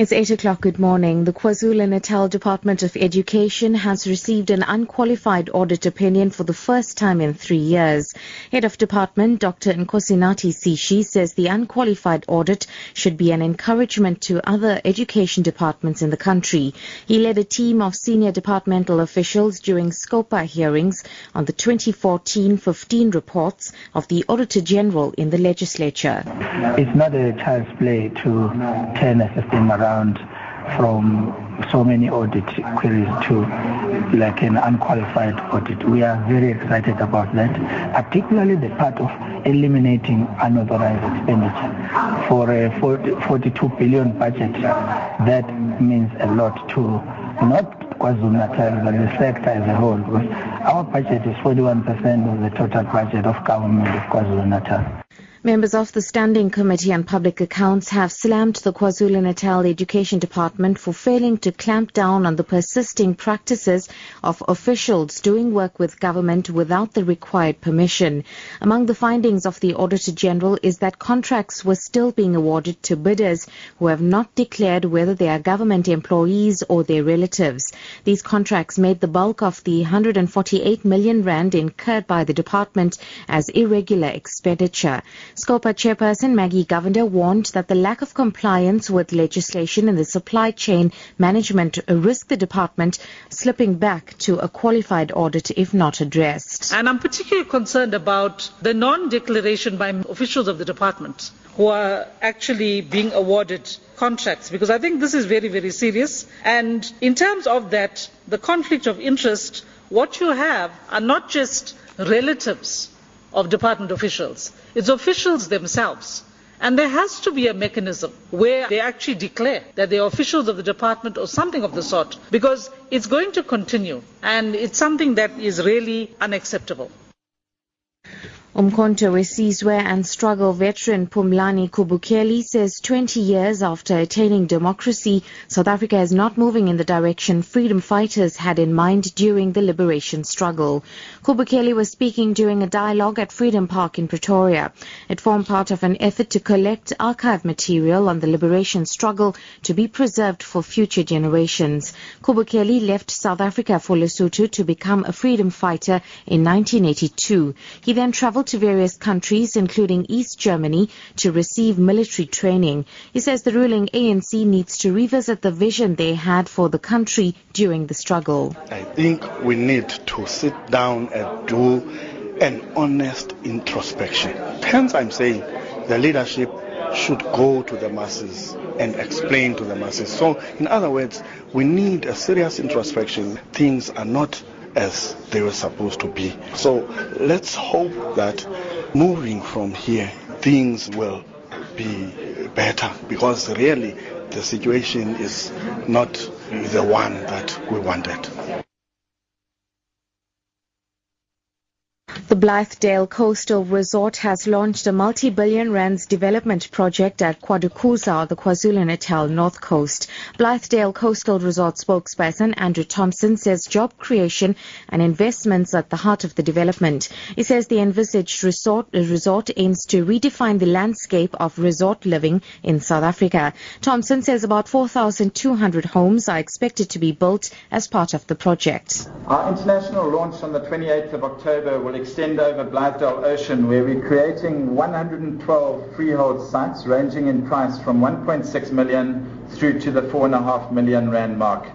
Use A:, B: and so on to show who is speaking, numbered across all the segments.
A: It's 8 o'clock. Good morning. The KwaZulu-Natal Department of Education has received an unqualified audit opinion for the first time in three years. Head of Department Dr. Nkosinathi Sishi says the unqualified audit should be an encouragement to other education departments in the country. He led a team of senior departmental officials during SCOPA hearings on the 2014-15 reports of the Auditor General in the legislature.
B: It's not a child's play to turn a system around from so many audit queries to like an unqualified audit. We are very excited about that, particularly the part of eliminating unauthorized expenditure. For a 40, 42 billion budget, that means a lot to not KwaZulu-Natal, but the sector as a whole. Our budget is 41% of the total budget of government of KwaZulu-Natal.
A: Members of the Standing Committee on Public Accounts have slammed the KwaZulu-Natal Education Department for failing to clamp down on the persisting practices of officials doing work with government without the required permission. Among the findings of the Auditor General is that contracts were still being awarded to bidders who have not declared whether they are government employees or their relatives. These contracts made the bulk of the 148 million rand incurred by the department as irregular expenditure. SCOPA chairperson Maggie Govender warned that the lack of compliance with legislation in the supply chain management risk the department slipping back to a qualified audit if not addressed.
C: And I'm particularly concerned about the non-declaration by officials of the department who are actually being awarded contracts because I think this is very, very serious. And in terms of that, the conflict of interest, what you have are not just relatives of department officials. It's officials themselves. And there has to be a mechanism where they actually declare that they are officials of the department or something of the sort because it's going to continue and it's something that is really unacceptable.
A: Umkhonto Wesizwe and struggle veteran Pumlani Kubukeli says 20 years after attaining democracy, South Africa is not moving in the direction freedom fighters had in mind during the liberation struggle. Kubukeli was speaking during a dialogue at Freedom Park in Pretoria. It formed part of an effort to collect archive material on the liberation struggle to be preserved for future generations. Kubukeli left South Africa for Lesotho to become a freedom fighter in 1982. He then traveled to various countries, including East Germany, to receive military training. He says the ruling ANC needs to revisit the vision they had for the country during the struggle.
D: I think we need to sit down and do an honest introspection. Hence, I'm saying the leadership should go to the masses and explain to the masses. So, in other words, we need a serious introspection. Things are not as they were supposed to be. So let's hope that moving from here, things will be better because really the situation is not the one that we wanted.
A: The Blythedale Coastal Resort has launched a multi-billion rands development project at KwaDukuza, the KwaZulu-Natal North Coast. Blythedale Coastal Resort spokesperson Andrew Thompson says job creation and investments are at the heart of the development. He says the envisaged resort, resort aims to redefine the landscape of resort living in South Africa. Thompson says about 4,200 homes are expected to be built as part of the project.
E: Our international launch on the 28th of October will extend over Blythedale Ocean where we're creating 112 freehold sites ranging in price from 1.6 million through to the 4.5 million rand mark.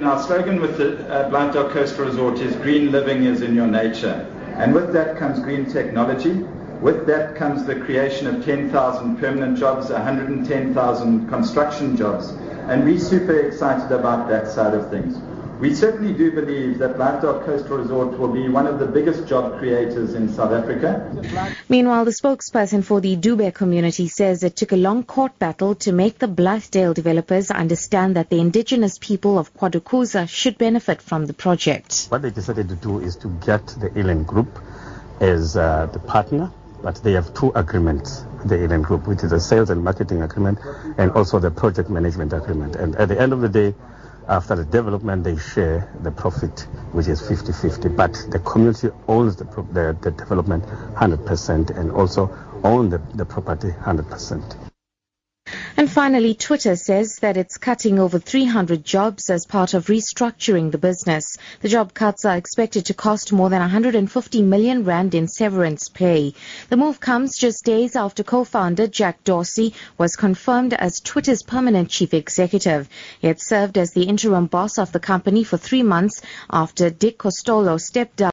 E: Our slogan with the uh, Blythedale Coastal Resort is green living is in your nature. And with that comes green technology. With that comes the creation of 10,000 permanent jobs, 110,000 construction jobs. And we're super excited about that side of things. We certainly do believe that Blythedale Coastal Resort will be one of the biggest job creators in South Africa.
A: Meanwhile, the spokesperson for the Dube community says it took a long court battle to make the Blythedale developers understand that the indigenous people of KwaDukuza should benefit from the project.
F: What they decided to do is to get the Elan Group as uh, the partner, but they have two agreements the Elan Group, which is a sales and marketing agreement and also the project management agreement. And at the end of the day, After the development, they share the profit, which is 50-50. But the community owns the, the, the development 100% and also own the, the property 100%.
A: Finally, Twitter says that it's cutting over 300 jobs as part of restructuring the business. The job cuts are expected to cost more than 150 million rand in severance pay. The move comes just days after co-founder Jack Dorsey was confirmed as Twitter's permanent chief executive. He had served as the interim boss of the company for three months after Dick Costolo stepped down